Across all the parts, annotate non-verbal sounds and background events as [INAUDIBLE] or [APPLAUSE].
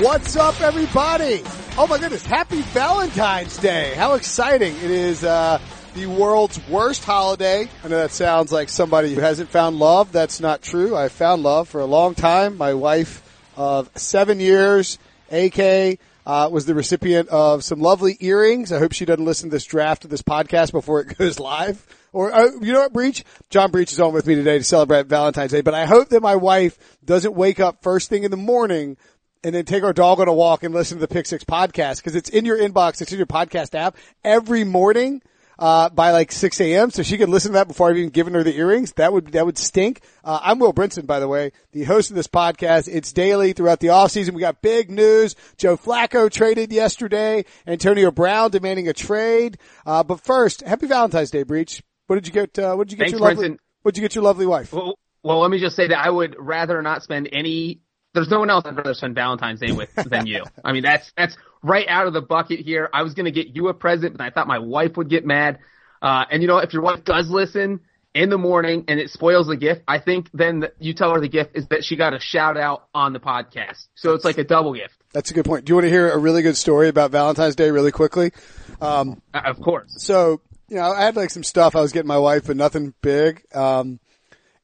What's up, everybody? Oh my goodness, happy Valentine's Day. How exciting. It is, uh, the world's worst holiday. I know that sounds like somebody who hasn't found love. That's not true. I found love for a long time. My wife of seven years, AK, uh, was the recipient of some lovely earrings. I hope she doesn't listen to this draft of this podcast before it [LAUGHS] goes live. Or, uh, you know what, Breech? John Breech is on with me today to celebrate Valentine's Day, but I hope that my wife doesn't wake up first thing in the morning and then take our dog on a walk and listen to the Pick Six podcast because it's in your inbox. It's in your podcast app every morning. Uh, by like 6 a.m. So she could listen to that before I've even given her the earrings. That would, that would stink. Uh, I'm Will Brinson, by the way, the host of this podcast. It's daily throughout the offseason. We got big news. Joe Flacco traded yesterday. Antonio Brown demanding a trade. Uh, but first, happy Valentine's Day, Breech. What did you get, uh, what did you get Thanks, your lovely, what did you get your lovely wife? Well, well, let me just say that I would rather not spend any. There's no one else I'd rather spend Valentine's Day with than you. [LAUGHS] I mean, that's that's right out of the bucket here. I was gonna get you a present, but I thought my wife would get mad. Uh, and you know, if your wife does listen in the morning and it spoils the gift, I think then you tell her the gift is that she got a shout out on the podcast. So it's like a double gift. That's a good point. Do you want to hear a really good story about Valentine's Day really quickly? Um, Uh, of course. so, you know, I had like some stuff I was getting my wife, but nothing big. Um,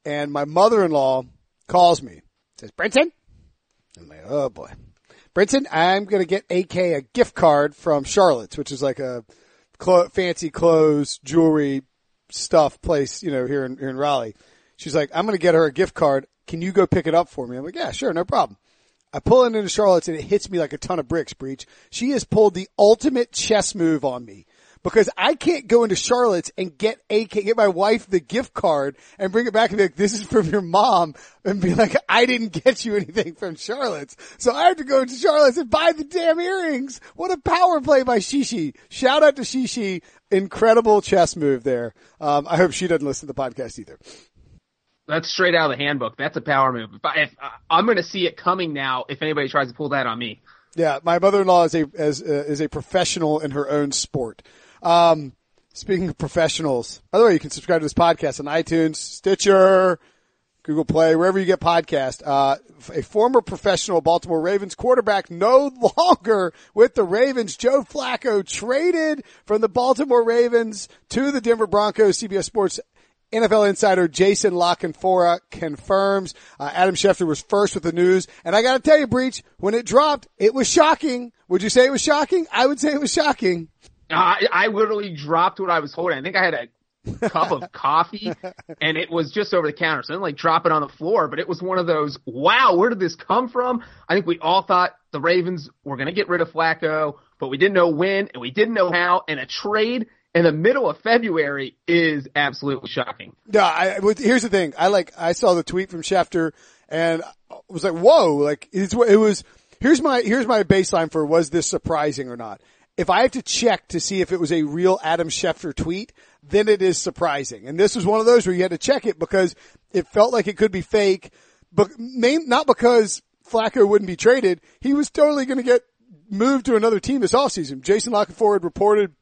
and my mother-in-law calls me, says, Brenton? I'm like, oh boy. Brinson, I'm going to get AK a gift card from Charlotte's, which is like a clo- fancy clothes, jewelry stuff place, you know, here in, here in Raleigh. She's like, I'm going to get her a gift card. Can you go pick it up for me? I'm like, yeah, sure, no problem. I pull into Charlotte's and it hits me like a ton of bricks, Breech. She has pulled the ultimate chess move on me because I can't go into Charlotte's and get AK, get my wife the gift card and bring it back and be like, this is from your mom and be like, [LAUGHS] I didn't get you anything from Charlotte's. So I have to go into Charlotte's and buy the damn earrings. What a power play by Shishi. Shout out to Shishi. Incredible chess move there. Um, I hope she doesn't listen to the podcast either. That's straight out of the handbook. That's a power move. If, I, if uh, I'm going to see it coming now, if anybody tries to pull that on me. Yeah, my mother-in-law is a is, uh, is a professional in her own sport. Um, speaking of professionals, by the way, you can subscribe to this podcast on iTunes, Stitcher, Google Play, wherever you get podcast. Uh, a former professional Baltimore Ravens quarterback, no [LAUGHS] longer with the Ravens. Joe Flacco traded from the Baltimore Ravens to the Denver Broncos. CBS Sports NFL insider Jason La Canfora confirms uh, Adam Schefter was first with the news. And I got to tell you, Breech, when it dropped, it was shocking. Would you say it was shocking? I would say it was shocking. I, I literally dropped what I was holding. I think I had a cup of [LAUGHS] coffee and it was just over the counter. So I didn't like drop it on the floor, but it was one of those, wow, where did this come from? I think we all thought the Ravens were going to get rid of Flacco, but we didn't know when and we didn't know how. And a trade in the middle of February is absolutely shocking. Yeah, I, with- here's the thing. I like, I saw the tweet from Schefter and I was like, whoa, like it's, it was, here's my, here's my baseline for was this surprising or not? If I have to check to see if it was a real Adam Schefter tweet, then it is surprising. And this was one of those where you had to check it because it felt like it could be fake, but not because Flacco wouldn't be traded. He was totally going to get moved to another team this offseason. Jason La Canfora reported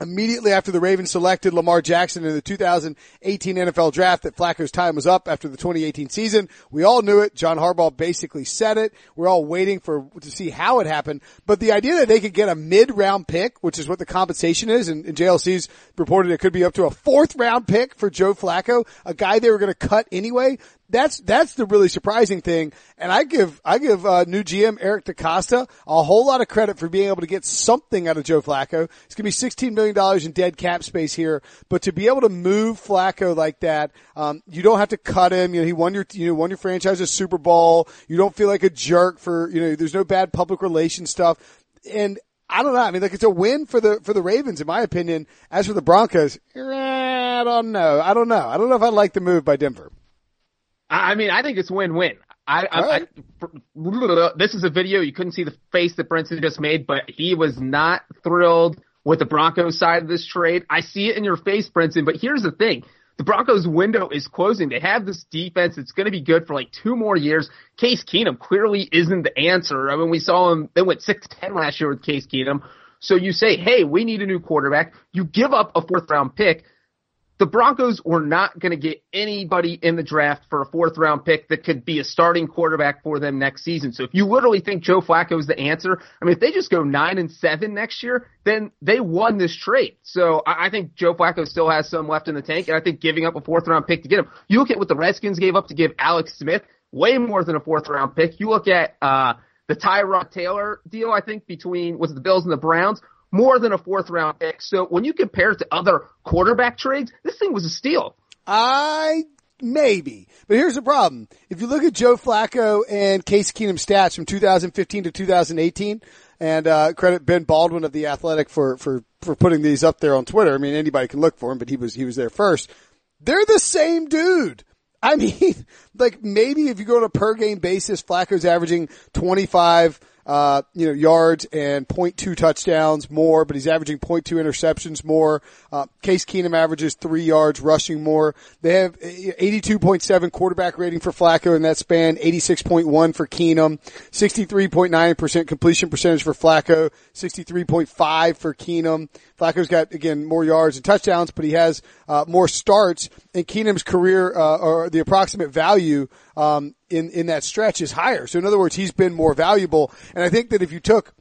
immediately after the Ravens selected Lamar Jackson in the 2018 NFL draft that Flacco's time was up after the 2018 season. We all knew it. John Harbaugh basically said it. We're all waiting for to see how it happened. But the idea that they could get a mid-round pick, which is what the compensation is, and, and JLC's reported it could be up to a fourth round pick for Joe Flacco, a guy they were going to cut anyway. That's that's the really surprising thing, and I give I give uh, new GM Eric DeCosta a whole lot of credit for being able to get something out of Joe Flacco. It's gonna be sixteen million dollars in dead cap space here, but to be able to move Flacco like that, um, you don't have to cut him. You know, he won your you know won your franchise a Super Bowl. You don't feel like a jerk for you know. There's no bad public relations stuff, and I don't know. I mean, like it's a win for the for the Ravens, in my opinion. As for the Broncos, eh, I don't know. I don't know. I don't know if I like the move by Denver. I mean, I think it's win-win. I, I, right. I, this is a video. You couldn't see the face that Brinson just made, but he was not thrilled with the Broncos side of this trade. I see it in your face, Brinson, but here's the thing. The Broncos window is closing. They have this defense. It's going to be good for like two more years. Case Keenum clearly isn't the answer. I mean, we saw him, they went 6-10 last year with Case Keenum. So you say, hey, we need a new quarterback. You give up a fourth round pick. The Broncos were not going to get anybody in the draft for a fourth round pick that could be a starting quarterback for them next season. So if you literally think Joe Flacco is the answer, I mean, if they just go nine and seven next year, then they won this trade. So I, think Joe Flacco still has some left in the tank, and I think giving up a fourth round pick to get him. You look at what the Redskins gave up to give Alex Smith, way more than a fourth round pick. You look at uh, the Tyrod Taylor deal, I think between was it the Bills and the Browns more than a fourth round pick. So when you compare it to other quarterback trades, this thing was a steal. I maybe, but here's the problem. If you look at Joe Flacco and Case Keenum stats from 2015 to 2018, and uh, credit Ben Baldwin of the Athletic for for for putting these up there on Twitter. I mean, anybody can look for him, but he was he was there first. They're the same dude. I [LAUGHS] mean, like maybe if you go on a per game basis, Flacco's averaging 25 uh, you know, yards and 0.2 touchdowns more, but he's averaging 0.2 interceptions more. Uh, Case Keenum averages three yards rushing more. They have 82.7 quarterback rating for Flacco in that span, 86.1 for Keenum, 63.9% completion percentage for Flacco, 63.5 for Keenum. Flacco's got again more yards and touchdowns, but he has uh, more starts. And Keenum's career uh, or the approximate value um, in in that stretch is higher. So in other words, he's been more valuable. And I think that if you took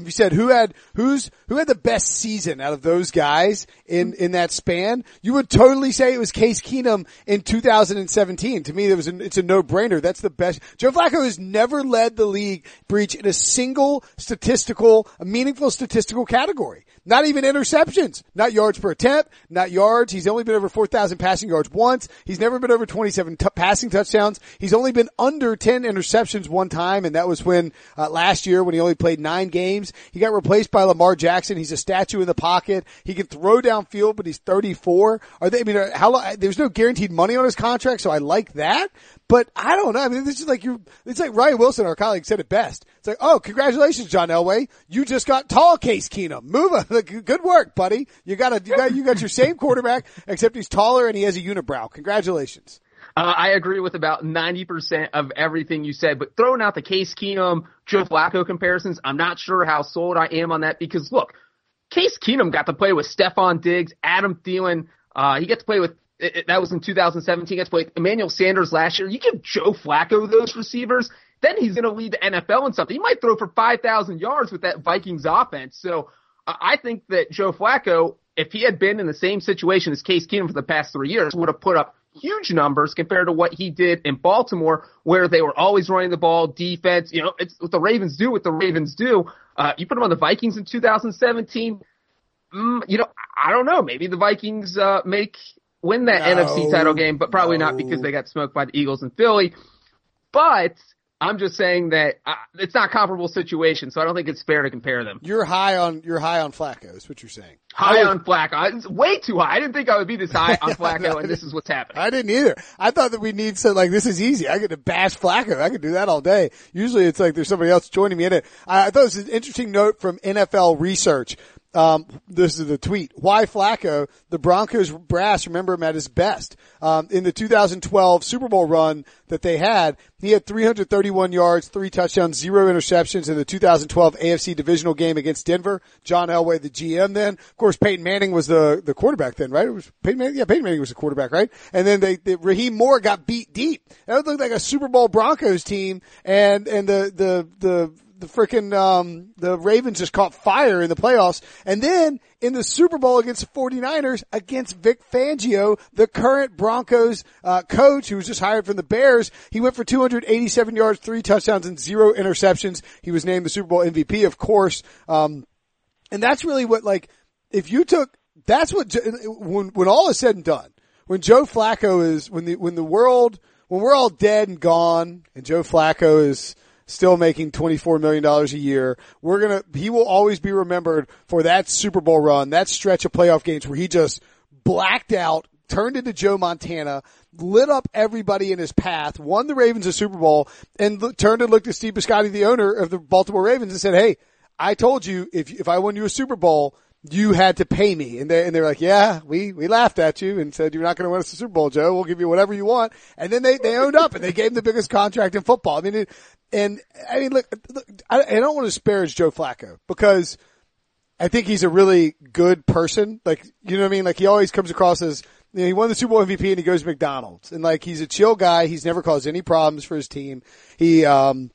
if you said who had who's who had the best season out of those guys in in that span, you would totally say it was Case Keenum in 2017. To me, it was a, it's a no brainer. That's the best. Joe Flacco has never led the league Breech in a single statistical, a meaningful statistical category. Not even interceptions, not yards per attempt, not yards. He's only been over 4,000 passing yards once. He's never been over 27 t- passing touchdowns. He's only been under 10 interceptions one time, and that was when uh, last year when he only played nine games. He got replaced by Lamar Jackson. He's a statue in the pocket. He can throw downfield, but he's 34. Are they? I mean, how? There's no guaranteed money on his contract, so I like that. But I don't know. I mean, this is like you. It's like Ryan Wilson, our colleague, said it best. It's like, oh, congratulations, John Elway. You just got tall, Case Keenum. Move on. [LAUGHS] Good work, buddy. You got a, you got you got your same quarterback, [LAUGHS] except he's taller and he has a unibrow. Congratulations. Uh, I agree with about 90% of everything you said, but throwing out the Case Keenum, Joe Flacco comparisons, I'm not sure how sold I am on that because look, Case Keenum got to play with Stefon Diggs, Adam Thielen, uh, he got to play with it, it, that was in 2017. He got to play Emmanuel Sanders last year. You give Joe Flacco those receivers, then he's going to lead the NFL in something. He might throw for 5,000 yards with that Vikings offense. So uh, I think that Joe Flacco, if he had been in the same situation as Case Keenum for the past three years, would have put up huge numbers compared to what he did in Baltimore, where they were always running the ball, defense. You know, it's what the Ravens do. What the Ravens do. Uh, you put him on the Vikings in 2017. Mm, you know, I don't know. Maybe the Vikings uh, make win that no, NFC title game, but probably no. not because they got smoked by the Eagles and Philly. But I'm just saying that uh, it's not comparable situation, so I don't think it's fair to compare them. You're high on you're high on Flacco. Is what you're saying? High was, on Flacco. It's way too high. I didn't think I would be this high on [LAUGHS] Flacco, no, and this is what's happening. I didn't either. I thought that we need to like this is easy. I get to bash Flacco. I could do that all day. Usually, it's like there's somebody else joining me in it. I, I thought it was an interesting note from NFL Research um, this is the tweet. Why Flacco? The Broncos brass remember him at his best. Um, in the 2012 Super Bowl run that they had, he had 331 yards, three touchdowns, zero interceptions in the 2012 AFC divisional game against Denver. John Elway, the GM then. Of course, Peyton Manning was the, the quarterback then, right? It was Peyton Manning? Yeah, Peyton Manning was the quarterback, right? And then they, they Rahim Moore got beat deep. That looked like a Super Bowl Broncos team and, and the, the, the, the freaking um, the Ravens just caught fire in the playoffs. And then in the Super Bowl against the 49ers against Vic Fangio, the current Broncos uh, coach who was just hired from the Bears, he went for 287 yards, three touchdowns and zero interceptions. He was named the Super Bowl MVP, of course. Um, and that's really what like if you took that's what when when all is said and done, when Joe Flacco is when the when the world when we're all dead and gone and Joe Flacco is still making $24 million a year. We're going to, he will always be remembered for that Super Bowl run, that stretch of playoff games where he just blacked out, turned into Joe Montana, lit up everybody in his path, won the Ravens a Super Bowl, and turned and looked at Steve Bisciotti, the owner of the Baltimore Ravens, and said, "Hey, I told you if if I won you a Super Bowl, you had to pay me. And they, and they're like, yeah, we, we laughed at you and said, you're not going to win us the Super Bowl, Joe. We'll give you whatever you want. And then they, they owned up and they gave him the biggest contract in football. I mean, it, and I mean, look, look I, I don't want to disparage Joe Flacco because I think he's a really good person. Like, you know what I mean? Like he always comes across as, you know, he won the Super Bowl MVP and he goes to McDonald's and like he's a chill guy. He's never caused any problems for his team. He, um,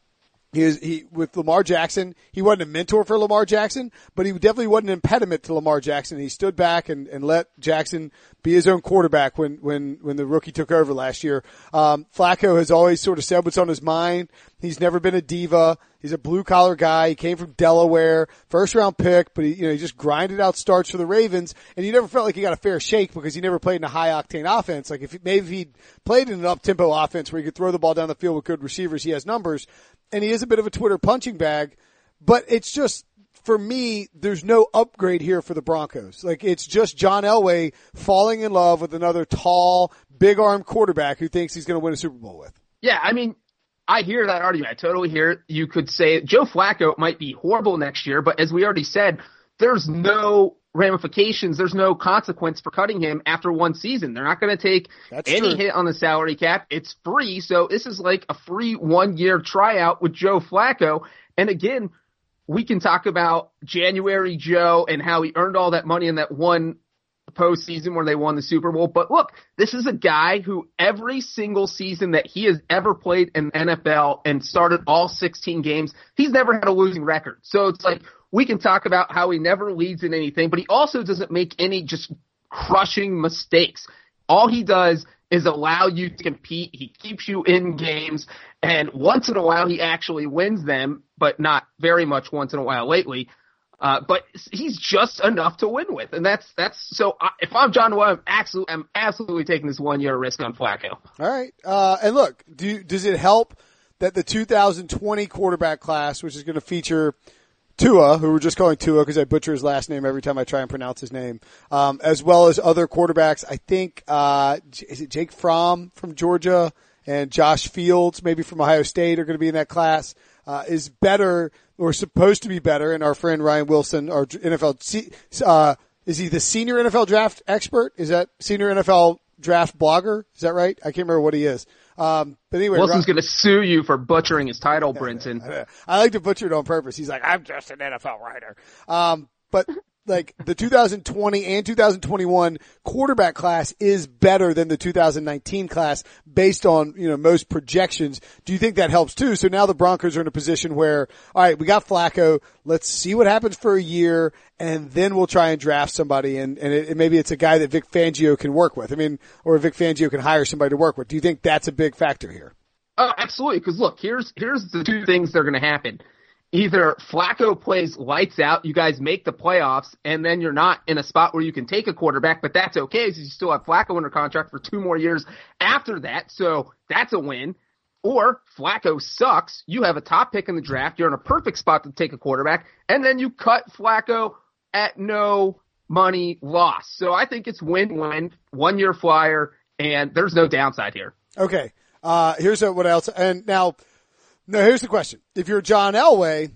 he is, he, with Lamar Jackson, he wasn't a mentor for Lamar Jackson, but he definitely wasn't an impediment to Lamar Jackson. He stood back and, and let Jackson be his own quarterback when, when, when the rookie took over last year. Um, Flacco has always sort of said what's on his mind. He's never been a diva. He's a blue collar guy. He came from Delaware, first round pick, but he, you know, he just grinded out starts for the Ravens and he never felt like he got a fair shake because he never played in a high octane offense. Like if maybe if he'd played in an up tempo offense where he could throw the ball down the field with good receivers, he has numbers and he is a bit of a Twitter punching bag, but it's just, for me, there's no upgrade here for the Broncos. Like it's just John Elway falling in love with another tall, big arm quarterback who thinks he's going to win a Super Bowl with. Yeah, I mean, I hear that argument. I totally hear it. You could say Joe Flacco might be horrible next year, but as we already said, there's no ramifications. There's no consequence for cutting him after one season. They're not going to take That's any true. hit on the salary cap. It's free. So this is like a free one year tryout with Joe Flacco. And again, we can talk about January Joe and how he earned all that money in that one postseason where they won the Super Bowl. But look, this is a guy who every single season that he has ever played in the NFL and started all 16 games, he's never had a losing record. So it's like we can talk about how he never leads in anything, but he also doesn't make any just crushing mistakes. All he does is allow you to compete. He keeps you in games and once in a while he actually wins them, but not very much once in a while lately. Uh, but he's just enough to win with, and that's that's so. I, if I'm John Elway, I'm absolutely I'm absolutely taking this one year risk on Flacco. All right. Uh, and look, do, does it help that the 2020 quarterback class, which is going to feature Tua, who we're just calling Tua because I butcher his last name every time I try and pronounce his name, um, as well as other quarterbacks. I think, uh, is it Jake Fromm from Georgia and Josh Fields, maybe from Ohio State are going to be in that class, uh, is better or supposed to be better. And our friend Ryan Wilson, our NFL, uh, is he the senior NFL draft expert? Is that senior NFL draft blogger? Is that right? I can't remember what he is. Um, but anyway, Wilson's going to sue you for butchering his title, [LAUGHS] Brinson. I like to butcher it on purpose. He's like, I'm just an NFL writer. Um, but like the 2020 and 2021 quarterback class is better than the 2019 class based on, you know, most projections. Do you think that helps too? So now the Broncos are in a position where, all right, we got Flacco. Let's see what happens for a year and then we'll try and draft somebody and, and it, maybe it's a guy that Vic Fangio can work with. I mean, or Vic Fangio can hire somebody to work with. Do you think that's a big factor here? Oh, absolutely. Because look, here's here's the two things that are going to happen. Either Flacco plays lights out, you guys make the playoffs, and then you're not in a spot where you can take a quarterback, but that's okay because you still have Flacco under contract for two more years after that, so that's a win. Or Flacco sucks, you have a top pick in the draft, you're in a perfect spot to take a quarterback, and then you cut Flacco at no money loss. So I think it's win-win, one year flyer, and there's no downside here. Okay. Uh, here's what else. And now, no, here's the question. If you're John Elway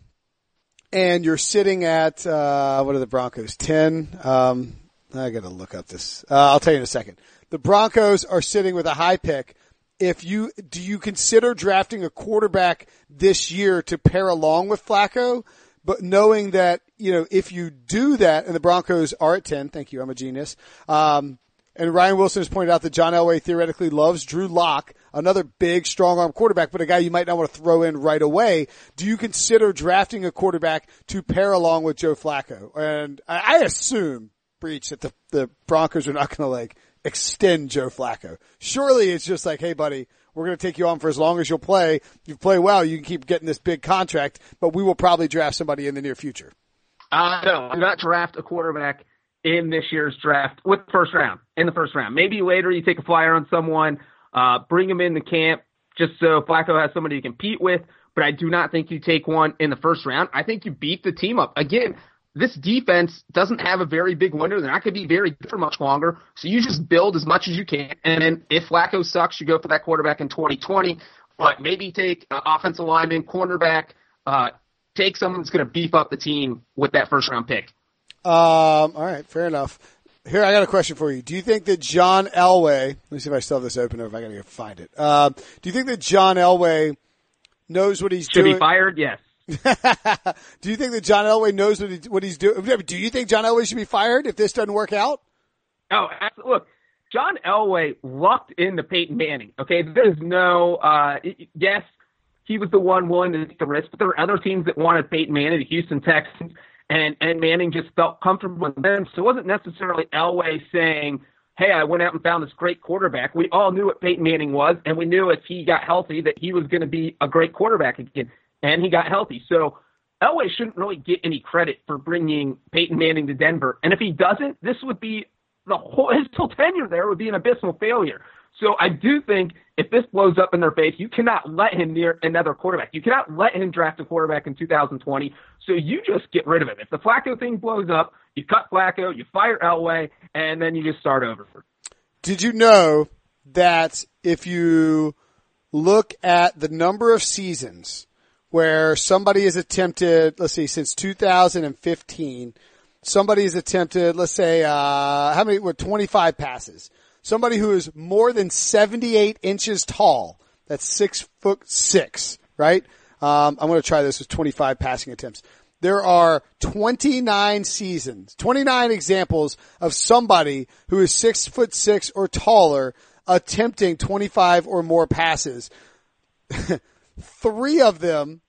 and you're sitting at, uh, what are the Broncos? 10? Um, I gotta look up this. Uh, I'll tell you in a second. The Broncos are sitting with a high pick. If you, do you consider drafting a quarterback this year to pair along with Flacco? But knowing that, you know, if you do that and the Broncos are at 10, thank you, I'm a genius. Um, and Ryan Wilson has pointed out that John Elway theoretically loves Drew Lock, another big, strong arm quarterback, but a guy you might not want to throw in right away. Do you consider drafting a quarterback to pair along with Joe Flacco? And I, I assume, Breech, that the, the Broncos are not going to like extend Joe Flacco. Surely it's just like, hey buddy, we're going to take you on for as long as you'll play. You play well, you can keep getting this big contract, but we will probably draft somebody in the near future. Uh, no, do not draft a quarterback in this year's draft with the first round, in the first round. Maybe later you take a flyer on someone, uh, bring him in the camp just so Flacco has somebody to compete with, but I do not think you take one in the first round. I think you beat the team up. Again, this defense doesn't have a very big window. They're not going to be very good for much longer. So you just build as much as you can. And then if Flacco sucks, you go for that quarterback in 2020. But maybe take uh, offensive lineman, cornerback, uh, take someone that's going to beef up the team with that first round pick. Um, all right, fair enough. Here, I got a question for you. Do you think that John Elway, let me see if I still have this open or if I gotta go find it. Um, do you think that John Elway knows what he's Should doing? be fired? Yes. [LAUGHS] do you think that John Elway knows what, he, what he's doing? Do you think John Elway should be fired if this doesn't work out? Oh, look, John Elway lucked into Peyton Manning. Okay, there's no uh, yes, he was the one willing to take the risk, but there were other teams that wanted Peyton Manning, the Houston Texans, and and Manning just felt comfortable with them. So it wasn't necessarily Elway saying, "Hey, I went out and found this great quarterback." We all knew what Peyton Manning was, and we knew if he got healthy that he was going to be a great quarterback again, and he got healthy. So Elway shouldn't really get any credit for bringing Peyton Manning to Denver. And if he doesn't, this would be the whole his whole tenure there would be an abysmal failure. So I do think if this blows up in their face, you cannot let him near another quarterback. You cannot let him draft a quarterback in 2020. So you just get rid of him. If the Flacco thing blows up, you cut Flacco, you fire Elway, and then you just start over. Did you know that if you look at the number of seasons where somebody has attempted, let's see, since 2015, somebody has attempted, let's say, uh, how many, what, 25 passes. Somebody who is more than 78 inches tall. That's six foot six, right? Um, I'm going to try this with 25 passing attempts. There are 29 seasons, 29 examples of somebody who is six foot six or taller attempting 25 or more passes. [LAUGHS] Three of them,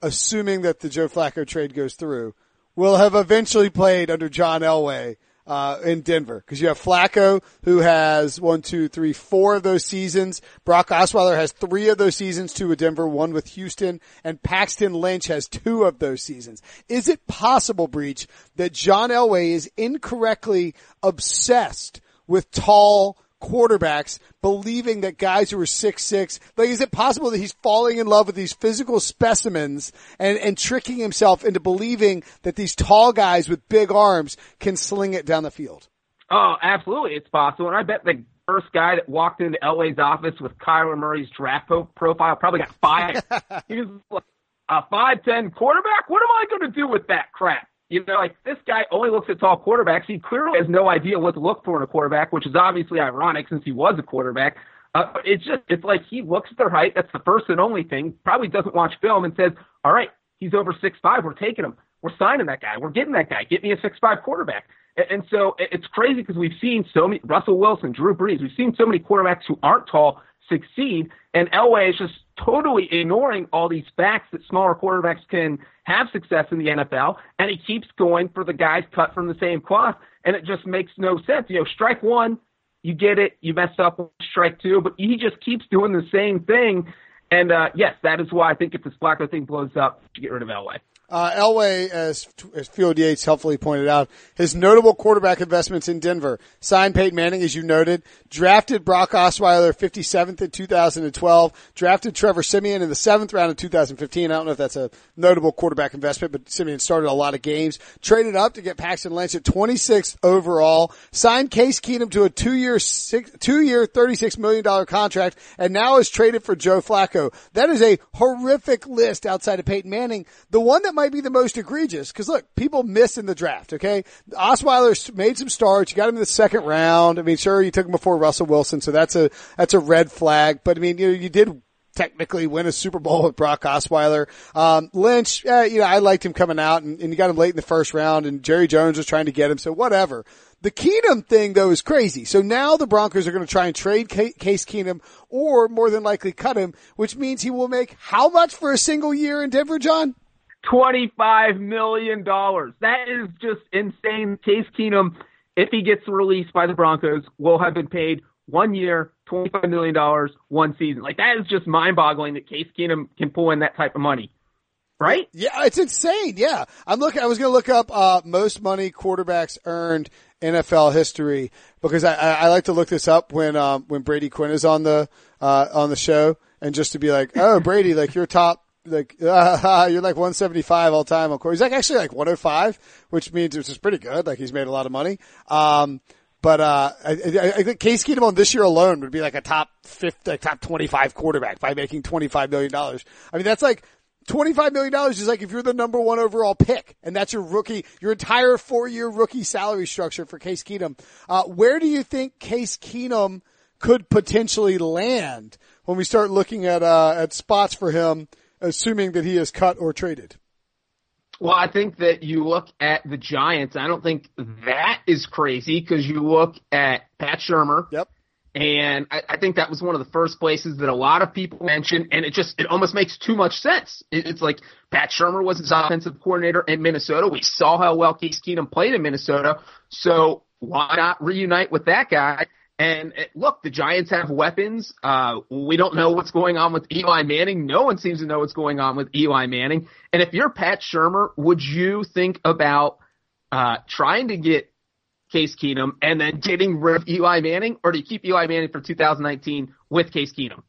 assuming that the Joe Flacco trade goes through, will have eventually played under John Elway uh, in Denver because you have Flacco who has one, two, three, four of those seasons. Brock Osweiler has three of those seasons, two with Denver, one with Houston, and Paxton Lynch has two of those seasons. Is it possible, Breech, that John Elway is incorrectly obsessed with tall quarterbacks believing that guys who are six six, like is it possible that he's falling in love with these physical specimens and, and tricking himself into believing that these tall guys with big arms can sling it down the field? Oh, absolutely, it's possible. And I bet the first guy that walked into Elway's office with Kyler Murray's draft po- profile probably got fired. [LAUGHS] he was like, a five ten quarterback. What am I going to do with that crap? You know, like this guy only looks at tall quarterbacks. He clearly has no idea what to look for in a quarterback, which is obviously ironic since he was a quarterback. Uh, it's just, it's like he looks at their height. That's the first and only thing. Probably doesn't watch film and says, all right, he's over six five. We're taking him. We're signing that guy. We're getting that guy. Get me a six five quarterback. And, and so it's crazy because we've seen so many Russell Wilson, Drew Brees. We've seen so many quarterbacks who aren't tall succeed, and Elway is just totally ignoring all these facts that smaller quarterbacks can have success in the NFL, and he keeps going for the guys cut from the same cloth, and it just makes no sense. You know, strike one, you get it, you mess up strike two, but he just keeps doing the same thing. And uh, yes, that is why I think if this Flacco thing blows up, you get rid of Elway. Uh, Elway, as, as Field Yates helpfully pointed out, his notable quarterback investments in Denver. Signed Peyton Manning, as you noted. Drafted Brock Osweiler 57th in 2012. Drafted Trevor Siemian in the seventh round of 2015. I don't know if that's a notable quarterback investment, but Siemian started a lot of games. Traded up to get Paxton Lynch at 26th overall. Signed Case Keenum to a two-year, six, two-year, $36 million contract, and now is traded for Joe Flacco. That is a horrific list outside of Peyton Manning. The one that might be the most egregious because look, people miss in the draft. Okay, Osweiler made some starts. You got him in the second round. I mean, sure, you took him before Russell Wilson, so that's a that's a red flag. But I mean, you know, you did technically win a Super Bowl with Brock Osweiler. Um, Lynch, eh, you know, I liked him coming out and, and you got him late in the first round and Jerry Jones was trying to get him. So whatever. The Keenum thing though is crazy. So now the Broncos are going to try and trade Case Keenum or more than likely cut him, which means he will make how much for a single year in Denver, John? $25 million. That is just insane. Case Keenum, if he gets released by the Broncos, will have been paid one year, $25 million, one season. Like that is just mind boggling that Case Keenum can pull in that type of money. Right? Yeah, it's insane. Yeah. I'm looking, I was going to look up, uh, most money quarterbacks earned NFL history because I, I, I like to look this up when, um, when Brady Quinn is on the, uh, on the show and just to be like, oh, Brady, like you're top like uh, [LAUGHS] you're like 175 all time. Of course, he's like actually like 105, which means which is pretty good. Like he's made a lot of money. Um, but uh, I, I, think Case Keenum on this year alone would be like a top fifth, like top 25 quarterback by making 25 million dollars. I mean, that's like. $25 million is like if you're the number one overall pick and that's your rookie, your entire four year rookie salary structure for Case Keenum. Uh, where do you think Case Keenum could potentially land when we start looking at, uh, at spots for him assuming that he is cut or traded? Well, I think that you look at the Giants. I don't think that is crazy because you look at Pat Shurmur. Yep. And I, I think that was one of the first places that a lot of people mentioned, and it just it almost makes too much sense. It, it's like Pat Shurmur was his offensive coordinator in Minnesota. We saw how well Case Keenum played in Minnesota, so why not reunite with that guy? And uh, look, the Giants have weapons. Uh, we don't know what's going on with Eli Manning. No one seems to know what's going on with Eli Manning. And if you're Pat Shurmur, would you think about uh, trying to get Case Keenum and then getting rid of Eli Manning, or do you keep Eli Manning for 2019 with Case Keenum?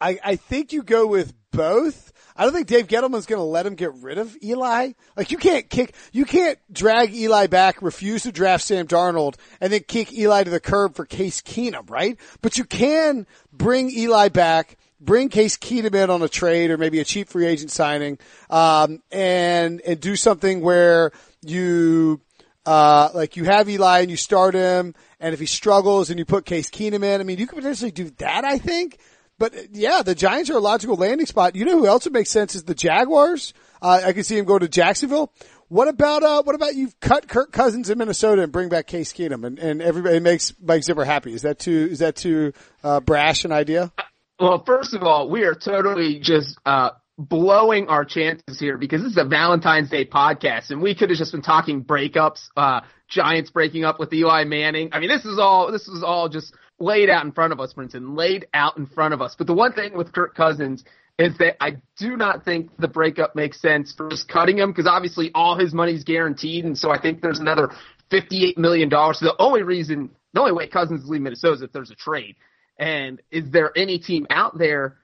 I, I think you go with both. I don't think Dave Gettleman's going to let him get rid of Eli. Like you can't kick, you can't drag Eli back, refuse to draft Sam Darnold, and then kick Eli to the curb for Case Keenum, right? But you can bring Eli back, bring Case Keenum in on a trade or maybe a cheap free agent signing, um, and and do something where you uh, like you have Eli and you start him, and if he struggles and you put Case Keenum in, I mean, you could potentially do that, I think. But uh, yeah, the Giants are a logical landing spot. You know who else would make sense is the Jaguars. Uh, I can see him go to Jacksonville. What about, uh, what about you cut Kirk Cousins in Minnesota and bring back Case Keenum and, and everybody makes Mike Zimmer happy? Is that too, is that too, uh, brash an idea? Well, first of all, we are totally just, uh, blowing our chances here because this is a Valentine's Day podcast and we could have just been talking breakups, uh, Giants breaking up with Eli Manning. I mean, this is all, this is all just laid out in front of us, Brinson, laid out in front of us. But the one thing with Kirk Cousins is that I do not think the breakup makes sense for just cutting him because obviously all his money is guaranteed. And so I think there's another $58 million. So the only reason, the only way Cousins leaving Minnesota is if there's a trade. And is there any team out there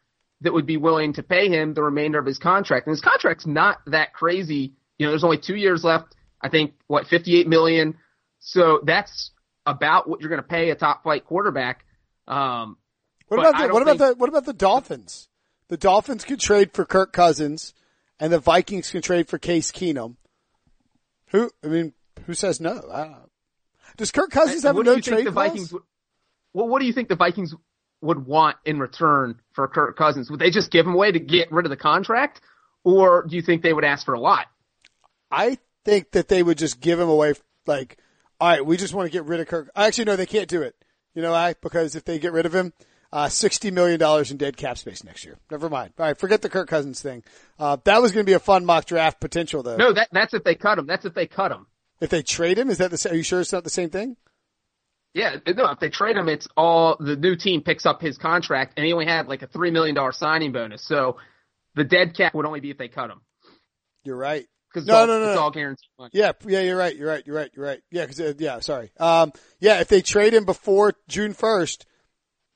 that would be willing to pay him the remainder of his contract. And his contract's not that crazy. You know, there's only two years left. I think what 58 million. So that's about what you're going to pay a top flight quarterback. Um, what about the, what about the what about the Dolphins? The Dolphins could trade for Kirk Cousins, and the Vikings can trade for Case Keenum. Who I mean, who says no? Does Kirk Cousins have what no trade the Vikings? Would, well, what do you think the Vikings would want in return for Kirk Cousins? Would they just give him away to get rid of the contract, or do you think they would ask for a lot? I think that they would just give him away. Like, all right, we just want to get rid of Kirk. Actually, no, they can't do it. You know why? Because if they get rid of him, uh, sixty million dollars in dead cap space next year. Never mind. All right, forget the Kirk Cousins thing. Uh, that was going to be a fun mock draft potential, though. No, that that's if they cut him. That's if they cut him. If they trade him, is that the? Are you sure it's not the same thing? Yeah, no, if they trade him, it's all the new team picks up his contract, and he only had like a three million dollar signing bonus. So the dead cap would only be if they cut him. You're right. Because no, all, no, no, it's no. all guaranteed money. Yeah, yeah, you're right. You're right. You're right. You're right. Yeah, because uh, yeah, sorry. Um, yeah, if they trade him before June first,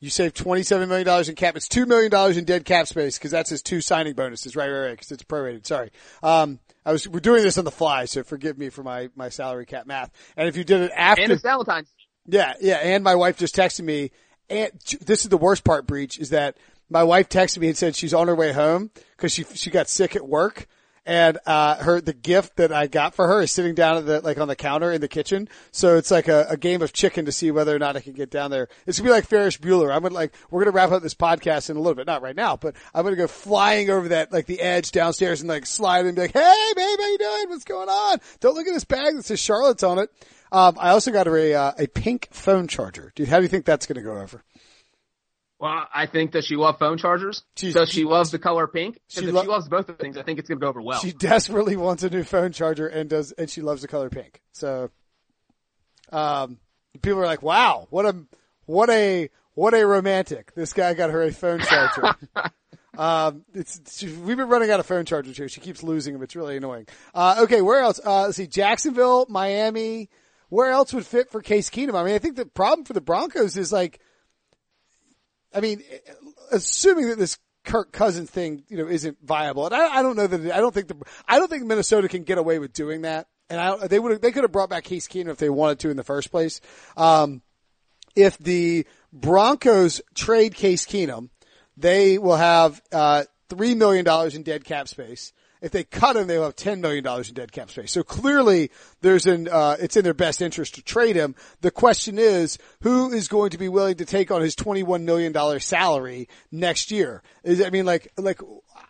you save twenty seven million dollars in cap. It's two million dollars in dead cap space because that's his two signing bonuses. Right, right, right. Because it's prorated. Sorry. Um, I was we're doing this on the fly, so forgive me for my my salary cap math. And if you did it after, and it's Valentine's. Yeah, yeah. And my wife just texted me. And this is the worst part, Breech, is that my wife texted me and said she's on her way home because she she got sick at work. And uh her the gift that I got for her is sitting down at the like on the counter in the kitchen. So it's like a, a game of chicken to see whether or not I can get down there. It's gonna be like Ferris Bueller. I'm gonna like we're gonna wrap up this podcast in a little bit, not right now, but I'm gonna go flying over that like the edge downstairs and like slide and be like, Hey babe, how you doing? What's going on? Don't look at this bag that says Charlotte's on it. Um, I also got her a uh, a pink phone charger. Dude, how do you think that's to go over? Well, I think that she loves phone chargers. She's- Does she loves the color pink? She if lo- she loves both of the things, I think it's going to go over well. She desperately wants a new phone charger and does, and she loves the color pink. So, um, people are like, "Wow, what a what a what a romantic! This guy got her a phone charger." [LAUGHS] um, it's she, we've been running out of phone chargers here. She keeps losing them. It's really annoying. Uh, okay, where else? Uh, let's see, Jacksonville, Miami. Where else would fit for Case Keenum? I mean, I think the problem for the Broncos is like, I mean, assuming that this Kirk Cousins thing, you know, isn't viable, and I, I don't know that I don't think the I don't think Minnesota can get away with doing that, and I they would they could have brought back Case Keenum if they wanted to in the first place. Um, if the Broncos trade Case Keenum, they will have uh, three million dollars in dead cap space. If they cut him, they'll have ten million dollars in dead cap space. So clearly, there's an uh, it's in their best interest to trade him. The question is, who is going to be willing to take on his twenty one million dollar salary next year? Is I mean, like like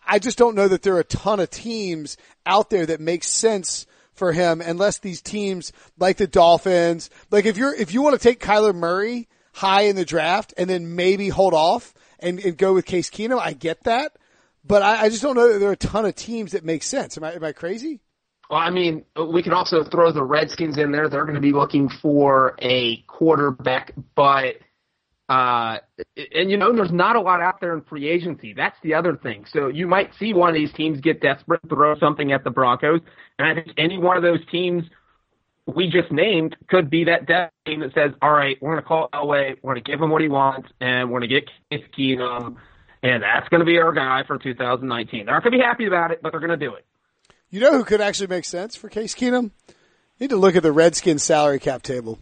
I just don't know that there are a ton of teams out there that make sense for him unless these teams like the Dolphins, like if you're, if you want to take Kyler Murray high in the draft and then maybe hold off and, and go with Case Keenum, I get that. But I, I just don't know that there are a ton of teams that make sense. Am I, am I crazy? Well, I mean, we can also throw the Redskins in there. They're going to be looking for a quarterback, but uh, and you know, there's not a lot out there in free agency. That's the other thing. So you might see one of these teams get desperate, throw something at the Broncos, and I think any one of those teams we just named could be that death team that says, "All right, we're going to call Elway, we're going to give him what he wants, and we're going to get Case Keenum, and that's going to be our guy for 2019." They're not going to be happy about it, but they're going to do it. You know who could actually make sense for Case Keenum? You need to look at the Redskins salary cap table.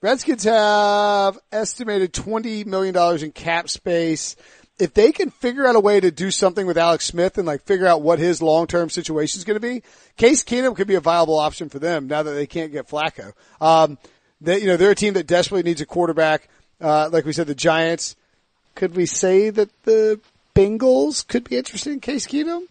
Redskins have estimated $20 million in cap space. If they can figure out a way to do something with Alex Smith and like figure out what his long-term situation is going to be, Case Keenum could be a viable option for them now that they can't get Flacco. Um, they, you know, they're a team that desperately needs a quarterback. Uh, like we said, the Giants. Could we say that the Bengals could be interested in Case Keenum?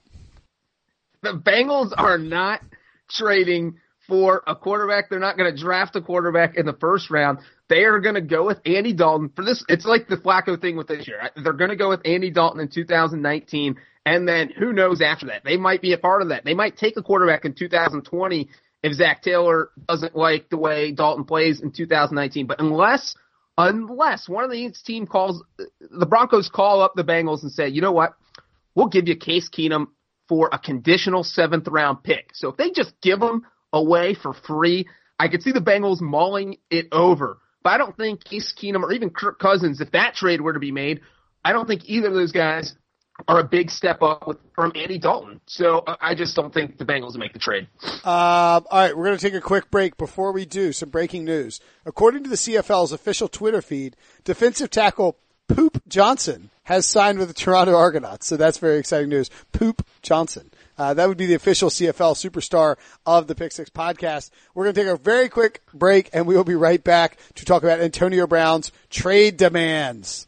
the Bengals are not trading for a quarterback. They're not going to draft a quarterback in the first round. They are going to go with Andy Dalton for this. It's like the Flacco thing with this year. They're going to go with Andy Dalton in 2019. And then who knows after that? They might be a part of that. They might take a quarterback in 2020 if Zac Taylor doesn't like the way Dalton plays in 2019. But unless, unless one of these team calls, the Broncos call up the Bengals and say, you know what? We'll give you Case Keenum for a conditional seventh round pick. So if they just give him away for free, I could see the Bengals mauling it over. But I don't think Case Keenum or even Kirk Cousins, if that trade were to be made, I don't think either of those guys are a big step up with, from Andy Dalton. So I just don't think the Bengals will make the trade. Uh, all right, we're going to take a quick break. Before we do, some breaking news. According to the CFL's official Twitter feed, defensive tackle Poop Johnson has signed with the Toronto Argonauts. So that's very exciting news. Poop Johnson. Uh, that would be the official CFL superstar of the Pick Six podcast. We're going to take a very quick break and we will be right back to talk about Antonio Brown's trade demands.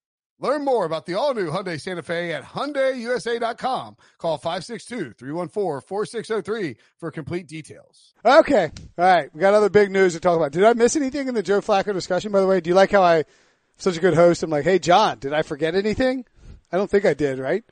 Learn more about the all new Hyundai Santa Fe at HyundaiUSA.com. Call 562-314-4603 for complete details. Okay. All right. We got other big news to talk about. Did I miss anything in the Joe Flacco discussion, by the way? Do you like how I, such a good host, I'm like, hey, John, did I forget anything? I don't think I did, right?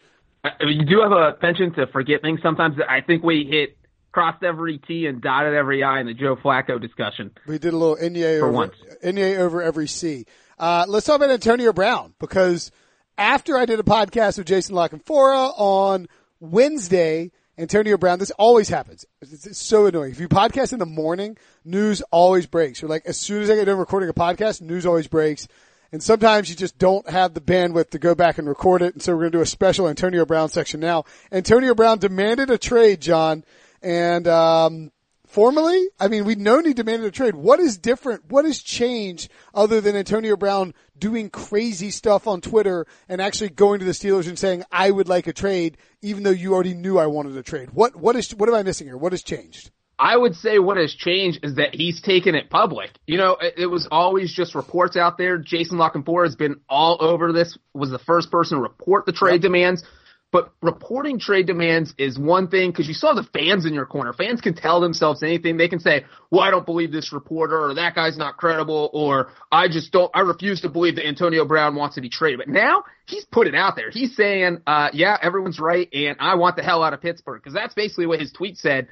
I mean, you do have a penchant to forget things sometimes. I think we hit crossed every T and dotted every I in the Joe Flacco discussion. We did a little Inye over, once. Inye over every C. Uh, let's talk about Antonio Brown because after I did a podcast with Jason La Canfora on Wednesday, Antonio Brown, this always happens. It's, so annoying. If you podcast in the morning, news always breaks. You're like, as soon as I get done recording a podcast, news always breaks. And sometimes you just don't have the bandwidth to go back and record it. And so we're going to do a special Antonio Brown section now. Antonio Brown demanded a trade, John. And, um, formally, I mean, we know he demanded a trade. What is different? What has changed other than Antonio Brown doing crazy stuff on Twitter and actually going to the Steelers and saying, I would like a trade, even though you already knew I wanted a trade? What, what is, what am I missing here? What has changed? I would say what has changed is that he's taken it public. You know, it, it was always just reports out there. Jason La Canfora has been all over this, was the first person to report the trade yep. demands. But reporting trade demands is one thing because you saw the fans in your corner. Fans can tell themselves anything. They can say, well, I don't believe this reporter or that guy's not credible or I just don't, I refuse to believe that Antonio Brown wants to be traded. But now he's put it out there. He's saying, uh, yeah, everyone's right and I want the hell out of Pittsburgh because that's basically what his tweet said.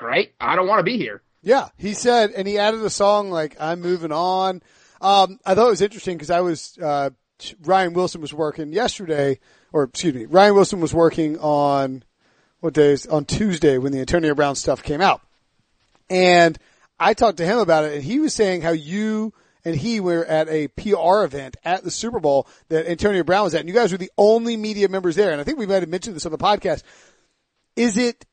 Right? I don't want to be here. Yeah, he said, and he added a song like "I'm moving on." Um, I thought it was interesting because I was uh, Ryan Wilson was working yesterday or excuse me, Ryan Wilson was working on what days on Tuesday when the Antonio Brown stuff came out, and I talked to him about it, and he was saying how you and he were at a PR event at the Super Bowl that Antonio Brown was at, and you guys were the only media members there, and I think we might have mentioned this on the podcast. Is it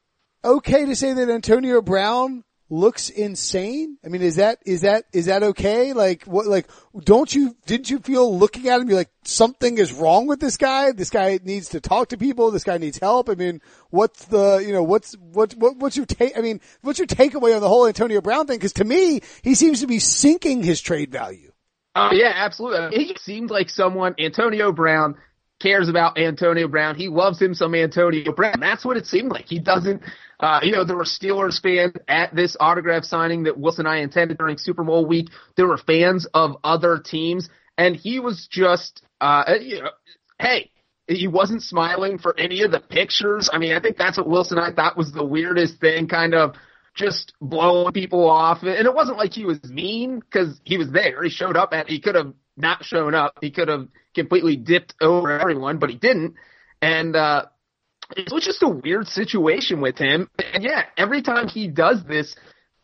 okay to say that Antonio Brown looks insane? I mean, is that, is that, is that okay? Like, what, like, don't you, didn't you feel looking at him, be like, something is wrong with this guy? This guy needs to talk to people. This guy needs help. I mean, what's the, you know, what's, what, what, what's your take, I mean, what's your takeaway on the whole Antonio Brown thing? Cause to me, he seems to be sinking his trade value. Oh yeah, absolutely. He seems like someone, Antonio Brown, cares about Antonio Brown. He loves him some Antonio Brown. That's what it seemed like. He doesn't uh, you know, there were Steelers fans at this autograph signing that Wilson and I attended during Super Bowl week. There were fans of other teams, and he was just, uh, you know, hey, he wasn't smiling for any of the pictures. I mean, I think that's what Wilson and I thought was the weirdest thing, kind of just blowing people off. And it wasn't like he was mean because he was there. He showed up and he could have not shown up. He could have completely dipped over everyone, but he didn't. And, uh, it was just a weird situation with him. And yeah, every time he does this,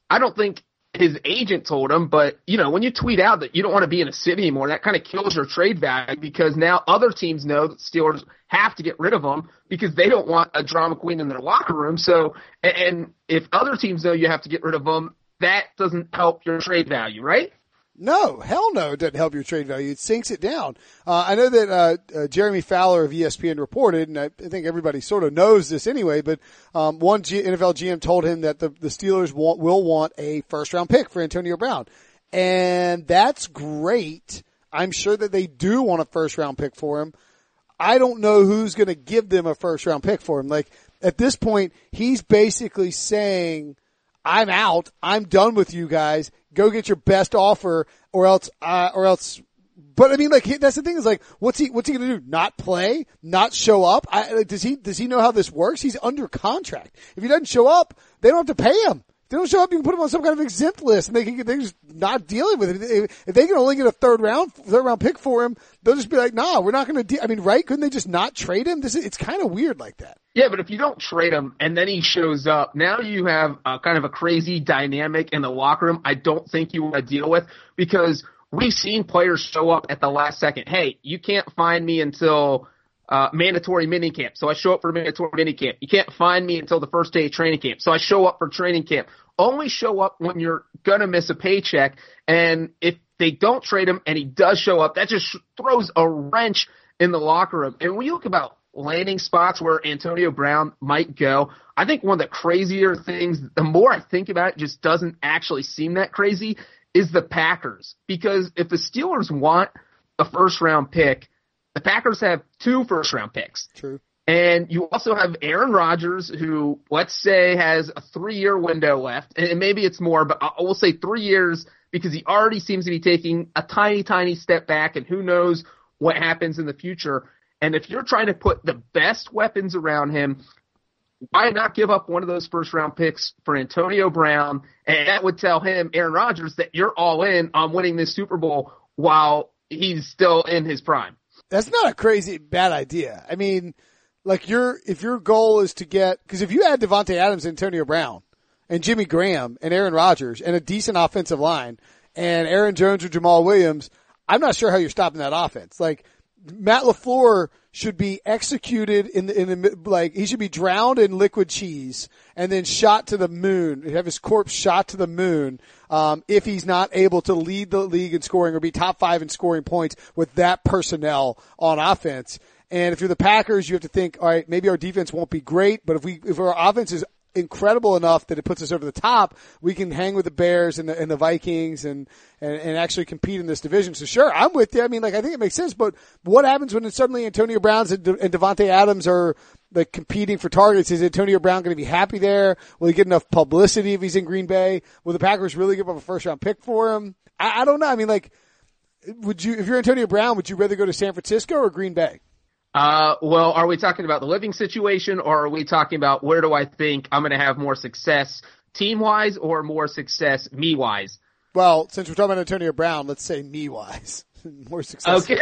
I don't think his agent told him, but you know, when you tweet out that you don't want to be in a city anymore, that kind of kills your trade value because now other teams know that Steelers have to get rid of him because they don't want a drama queen in their locker room. So, and if other teams know you have to get rid of them, that doesn't help your trade value, right? No, hell no, it doesn't help your trade value. It sinks it down. Uh, I know that uh, uh, Jeremy Fowler of ESPN reported, and I, I think everybody sort of knows this anyway. But um, one G- NFL GM told him that the the Steelers want, will want a first round pick for Antonio Brown, and that's great. I'm sure that they do want a first round pick for him. I don't know who's going to give them a first round pick for him. Like at this point, he's basically saying I'm out. I'm done with you guys. Go get your best offer or else, uh, or else, but I mean, like, that's the thing is like, what's he, what's he gonna do? Not play? Not show up? I, like, does he, does he know how this works? He's under contract. If he doesn't show up, they don't have to pay him they don't show up, you can put them on some kind of exempt list, and they can they're just not dealing with it. If they can only get a third round third round pick for him, they'll just be like, "Nah, we're not going to." I mean, right? Couldn't they just not trade him? This is, it's kind of weird like that. Yeah, but if you don't trade him and then he shows up, now you have a, kind of a crazy dynamic in the locker room. I don't think you want to deal with because we've seen players show up at the last second. Hey, you can't find me until uh, mandatory minicamp. So I show up for mandatory minicamp. You can't find me until the first day of training camp. So I show up for training camp. Only show up when you're gonna miss a paycheck. And if they don't trade him and he does show up, that just throws a wrench in the locker room. And when you look about landing spots where Antonio Brown might go, I think one of the crazier things, the more I think about it, just doesn't actually seem that crazy, is the Packers. Because if the Steelers want a first round pick, the Packers have two first round picks. True. And you also have Aaron Rodgers, who let's say has a three year window left, and maybe it's more, but I will say three years because he already seems to be taking a tiny, tiny step back, and who knows what happens in the future. And if you're trying to put the best weapons around him, why not give up one of those first round picks for Antonio Brown? And that would tell him, Aaron Rodgers, that you're all in on winning this Super Bowl while he's still in his prime. That's not a crazy bad idea. I mean, like your if your goal is to get because if you add Davante Adams, and Antonio Brown, and Jimmy Graham and Aaron Rodgers and a decent offensive line and Aaron Jones or Jamaal Williams, I'm not sure how you're stopping that offense. Like Matt LaFleur should be executed in the, in the, like, he should be drowned in liquid cheese and then shot to the moon, have his corpse shot to the moon, um, if he's not able to lead the league in scoring or be top five in scoring points with that personnel on offense. And if you're the Packers, you have to think, all right, maybe our defense won't be great, but if we, if our offense is incredible enough that it puts us over the top, we can hang with the Bears and the, and the Vikings and, and, and actually compete in this division. So sure, I'm with you. I mean, like, I think it makes sense, but what happens when suddenly Antonio Browns and, De- and Davante Adams are like competing for targets? Is Antonio Brown going to be happy there? Will he get enough publicity if he's in Green Bay? Will the Packers really give up a first round pick for him? I, I don't know. I mean, like, would you, if you're Antonio Brown, would you rather go to San Francisco or Green Bay? Uh, well, are we talking about the living situation or are we talking about where do I think I'm going to have more success team wise or more success me wise? Well, since we're talking about Antonio Brown, let's say me wise. [LAUGHS] more success. Okay.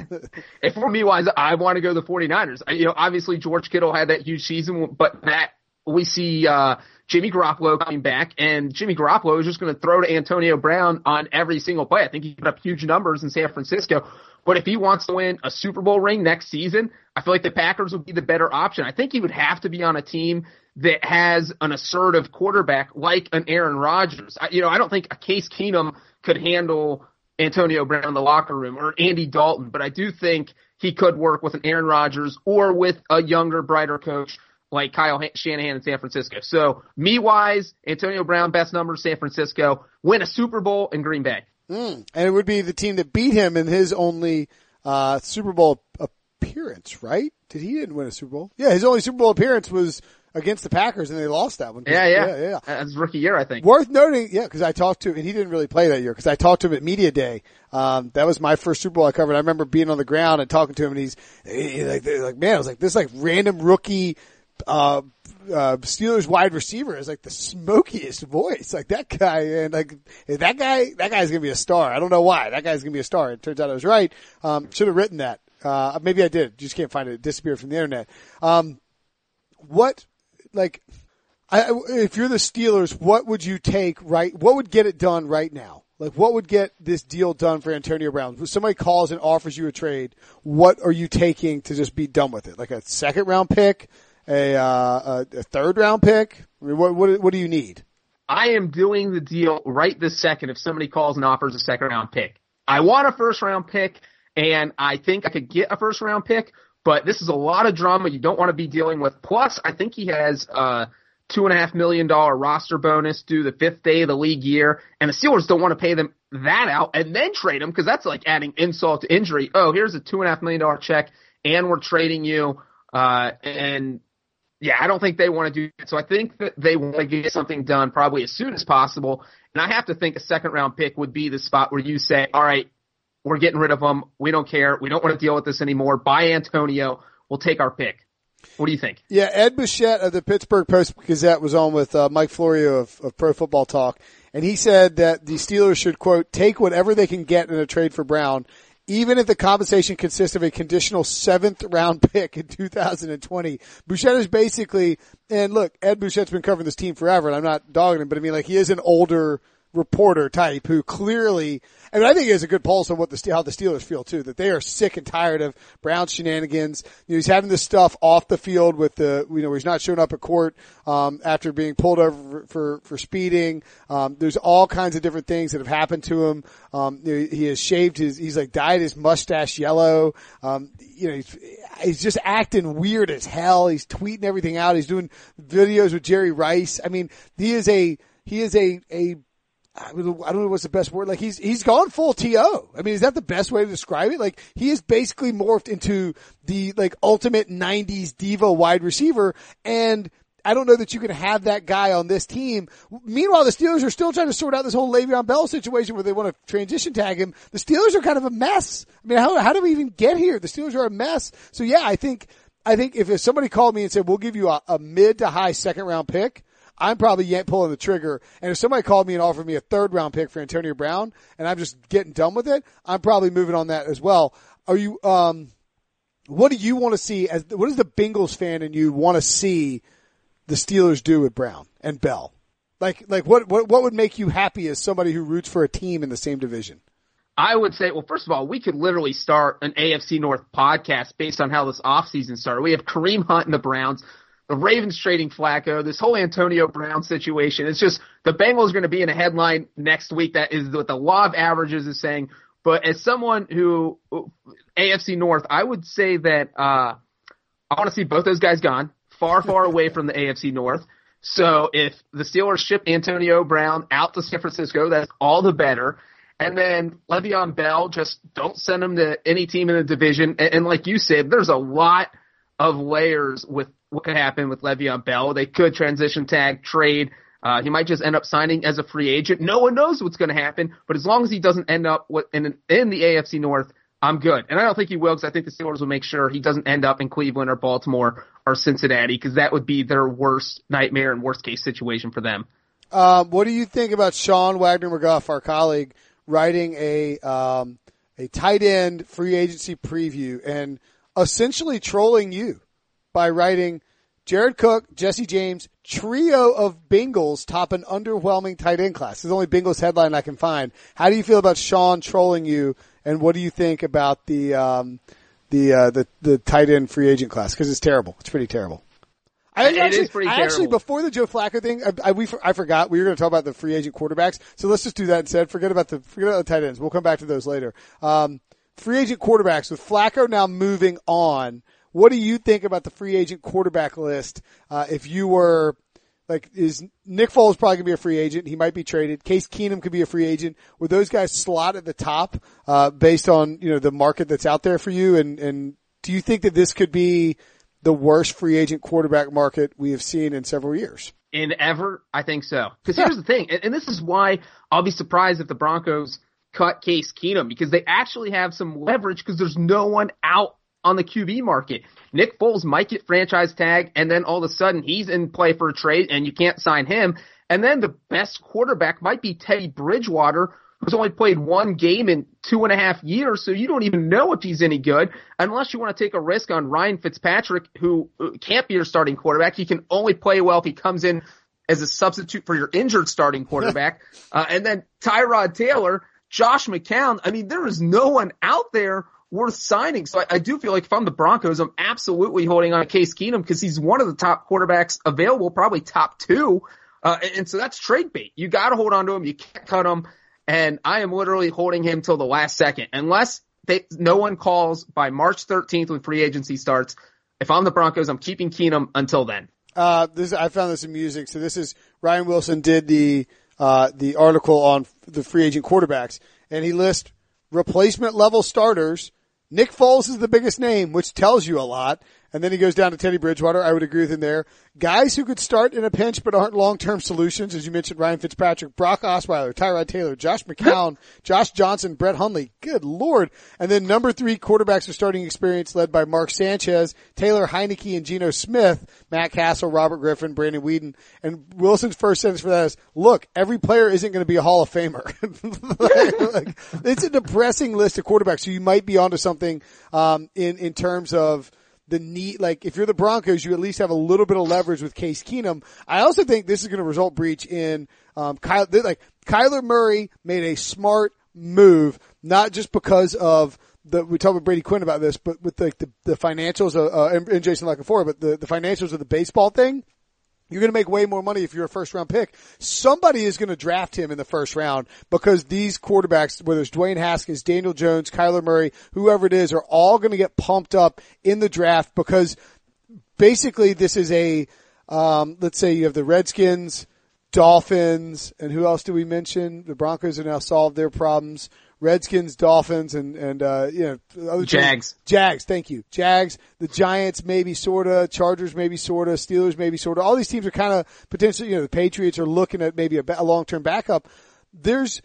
[LAUGHS] if for me wise, I want to go to the 49ers. You know, obviously George Kittle had that huge season, but that we see, uh, Jimmy Garoppolo coming back and Jimmy Garoppolo is just going to throw to Antonio Brown on every single play. I think he put up huge numbers in San Francisco. But if he wants to win a Super Bowl ring next season, I feel like the Packers would be the better option. I think he would have to be on a team that has an assertive quarterback like an Aaron Rodgers. I, you know, I don't think a Case Keenum could handle Antonio Brown in the locker room or Andy Dalton, but I do think he could work with an Aaron Rodgers or with a younger, brighter coach like Kyle Shanahan in San Francisco. So me wise, Antonio Brown, best numbers, San Francisco, win a Super Bowl in Green Bay. Mm. And it would be the team that beat him in his only, uh, Super Bowl appearance, right? Did he didn't win a Super Bowl? Yeah, his only Super Bowl appearance was against the Packers and they lost that one. Yeah, yeah, yeah, yeah. That's rookie year, I think. Worth noting, yeah, because I talked to, and he didn't really play that year because I talked to him at media day. Um, that was my first Super Bowl I covered. I remember being on the ground and talking to him, and he's he, like, like, man, I was like, this like random rookie uh, uh, Steelers wide receiver is like the smokiest voice. Like that guy, and like that guy, that guy's gonna be a star. I don't know why. That guy's gonna be a star. It turns out I was right. Um, should have written that. Uh, maybe I did. Just can't find it. It disappeared from the internet. Um, what, like, I, if you're the Steelers, what would you take right? What would get it done right now? Like, what would get this deal done for Antonio Brown? If somebody calls and offers you a trade, what are you taking to just be done with it? Like a second round pick, a, uh, a, third round pick? I mean, what, what, what do you need? I am doing the deal right this second if somebody calls and offers a second round pick. I want a first round pick and I think I could get a first round pick, but this is a lot of drama you don't want to be dealing with. Plus, I think he has a two and a half million dollar roster bonus due the fifth day of the league year, and the Steelers don't want to pay them that out and then trade him because that's like adding insult to injury. Oh, here's a two and a half million dollar check, and we're trading you. Uh, and yeah, I don't think they want to do it. So I think that they want to get something done probably as soon as possible. And I have to think a second round pick would be the spot where you say, all right, we're getting rid of him. We don't care. We don't want to deal with this anymore. Bye Antonio. We'll take our pick. What do you think? Yeah, Ed Bouchette of the Pittsburgh Post Gazette was on with uh, Mike Florio of, of Pro Football Talk, and he said that the Steelers should quote take whatever they can get in a trade for Brown even if the compensation consists of a conditional seventh round pick in 2020. Bouchette is basically, and look, Ed Bouchette's been covering this team forever, and I'm not dogging him, but I mean, like, he is an older reporter type who clearly, I mean, I think he has a good pulse on what the how the Steelers feel too. That they are sick and tired of Brown's shenanigans. You know, he's having this stuff off the field with the, you know, he's not showing up at court um, after being pulled over for for speeding. Um, there's all kinds of different things that have happened to him. Um, you know, he has shaved his, he's like dyed his mustache yellow. Um, you know, he's, he's just acting weird as hell. He's tweeting everything out. He's doing videos with Jerry Rice. I mean, he is a he is a a I don't know what's the best word. Like he's he's gone full to. I mean, is that the best way to describe it? Like he is basically morphed into the like ultimate '90s diva wide receiver, and I don't know that you can have that guy on this team. Meanwhile, the Steelers are still trying to sort out this whole Le'Veon Bell situation where they want to transition tag him. The Steelers are kind of a mess. I mean, how how do we even get here? The Steelers are a mess. So yeah, I think I think if, if somebody called me and said we'll give you a, a mid to high second round pick. I'm probably yet pulling the trigger. And if somebody called me and offered me a third round pick for Antonio Brown and I'm just getting done with it, I'm probably moving on that as well. Are you, um, what do you want to see as, what does the Bengals fan and you want to see the Steelers do with Brown and Bell? Like, like what, what, what would make you happy as somebody who roots for a team in the same division? I would say, well, first of all, we could literally start an AFC North podcast based on how this offseason started. We have Kareem Hunt and the Browns the Ravens trading Flacco, this whole Antonio Brown situation. It's just the Bengals are going to be in a headline next week that is what the law of averages is saying. But as someone who AFC North, I would say that uh, I want to see both those guys gone, far, far away from the AFC North. So if the Steelers ship Antonio Brown out to San Francisco, that's all the better. And then Le'Veon Bell, just don't send him to any team in the division. And, and like you said, there's a lot of layers with what could happen with Le'Veon Bell. They could transition tag, trade. Uh, he might just end up signing as a free agent. No one knows what's going to happen, but as long as he doesn't end up in in the AFC North, I'm good. And I don't think he will because I think the Steelers will make sure he doesn't end up in Cleveland or Baltimore or Cincinnati because that would be their worst nightmare and worst case situation for them. Um, what do you think about Sean Wagner McGough, our colleague, writing a um, a tight end free agency preview and essentially trolling you by writing Jared Cook, Jesse James, trio of Bengals top an underwhelming tight end class. This is the only Bengals headline I can find. How do you feel about Sean trolling you, and what do you think about the um, the uh, the the tight end free agent class? Because it's terrible. It's pretty terrible. I it actually, is pretty I terrible. actually before the Joe Flacco thing, I, I, we I forgot we were going to talk about the free agent quarterbacks. So let's just do that instead. Forget about the forget about the tight ends. We'll come back to those later. Um, free agent quarterbacks with Flacco now moving on. What do you think about the free agent quarterback list? Uh, if you were like, is Nick Foles probably gonna be a free agent? He might be traded. Case Keenum could be a free agent. Would those guys slot at the top uh, based on you know the market that's out there for you? And and do you think that this could be the worst free agent quarterback market we have seen in several years? In ever, I think so. Because here's the thing, and, and this is why I'll be surprised if the Broncos cut Case Keenum because they actually have some leverage because there's no one out on the QB market. Nick Foles might get franchise tag and then all of a sudden he's in play for a trade and you can't sign him. And then the best quarterback might be Teddy Bridgewater, who's only played one game in two and a half years, so you don't even know if he's any good unless you want to take a risk on Ryan Fitzpatrick, who uh, can't be your starting quarterback. He can only play well if he comes in as a substitute for your injured starting quarterback. [LAUGHS] uh, and then Tyrod Taylor, Josh McCown. I mean, there is no one out there worth signing. So I, I, do feel like if I'm the Broncos, I'm absolutely holding on to Case Keenum because he's one of the top quarterbacks available, probably top two. Uh, and, and, so that's trade bait. You got to hold on to him. You can't cut him. And I am literally holding him till the last second, unless they, no one calls by March 13th when free agency starts. If I'm the Broncos, I'm keeping Keenum until then. Uh, this, I found this amusing. So this is Ryan Wilson did the, uh, the article on the free agent quarterbacks and he lists replacement level starters Nick Foles is the biggest name, which tells you a lot. And then he goes down to Teddy Bridgewater. I would agree with him there. Guys who could start in a pinch but aren't long-term solutions, as you mentioned, Ryan Fitzpatrick, Brock Osweiler, Tyrod Taylor, Josh McCown, [LAUGHS] Josh Johnson, Brett Hundley. Good lord. And then number three quarterbacks with starting experience led by Mark Sanchez, Taylor Heinicke, and Geno Smith, Matt Cassel, Robert Griffin, Brandon Weeden. And Wilson's first sentence for that is, look, every player isn't going to be a Hall of Famer. [LAUGHS] like, it's a depressing list of quarterbacks. So you might be onto something, um, in, in terms of, the need, like if you're the Broncos, you at least have a little bit of leverage with Case Keenum. I also think this is going to result Breech in, um, Kyle, like Kyler Murray made a smart move, not just because of the, we talked with Brady Quinn about this, but with the, the, the financials, uh, uh, and, Jason La Canfora, but the, the financials of the baseball thing. You're going to make way more money if you're a first round pick. Somebody is going to draft him in the first round because these quarterbacks, whether it's Dwayne Haskins, Daniel Jones, Kyler Murray, whoever it is, are all going to get pumped up in the draft because basically this is a, um, let's say you have the Redskins, Dolphins, and who else do we mention? The Broncos have now solved their problems. Redskins, Dolphins, and and uh, you know other Jags. Teams. Jags, thank you. Jags, the Giants, maybe sorta. Chargers, maybe sorta. Steelers, maybe sorta. All these teams are kind of potentially. You know, the Patriots are looking at maybe a, a long term backup. There's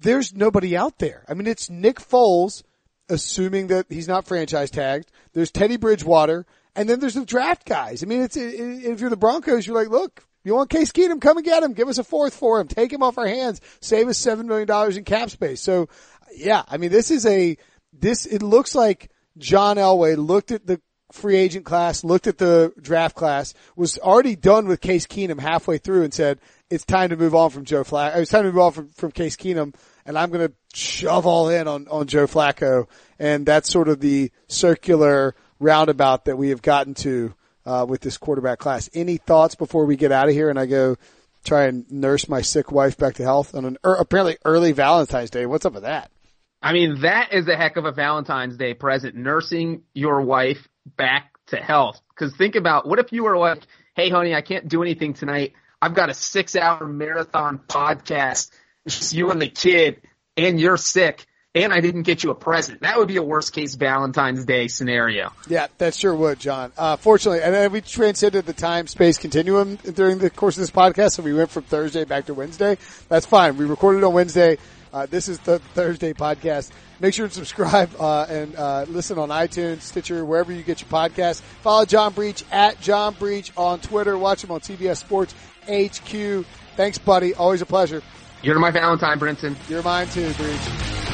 there's nobody out there. I mean, it's Nick Foles, assuming that he's not franchise tagged. There's Teddy Bridgewater, and then there's the draft guys. I mean, it's it, if you're the Broncos, you're like, look, you want Case Keenum? Come and get him. Give us a fourth for him. Take him off our hands. Save us seven million dollars in cap space. So, yeah, I mean, this is a this. It looks like John Elway looked at the free agent class, looked at the draft class, was already done with Case Keenum halfway through, and said it's time to move on from Joe Flacco. It's time to move on from, from Case Keenum, and I'm going to shove all in on on Joe Flacco, and that's sort of the circular roundabout that we have gotten to uh, with this quarterback class. Any thoughts before we get out of here and I go try and nurse my sick wife back to health on an er, apparently early Valentine's Day? What's up with that? I mean, that is a heck of a Valentine's Day present, nursing your wife back to health. Cause think about what if you were like hey, honey, I can't do anything tonight. I've got a six hour marathon podcast. Just you and the kid and you're sick and I didn't get you a present. That would be a worst case Valentine's Day scenario. Yeah, that sure would, John. Uh, fortunately, and we transcended the time space continuum during the course of this podcast, so we went from Thursday back to Wednesday. That's fine. We recorded on Wednesday. Uh, this is the Thursday podcast. Make sure to subscribe uh, and uh, listen on iTunes, Stitcher, wherever you get your podcast. Follow John Breech at John Breech on Twitter. Watch him on CBS Sports HQ. Thanks, buddy. Always a pleasure. You're my Valentine, Brinson. You're mine too, Breech.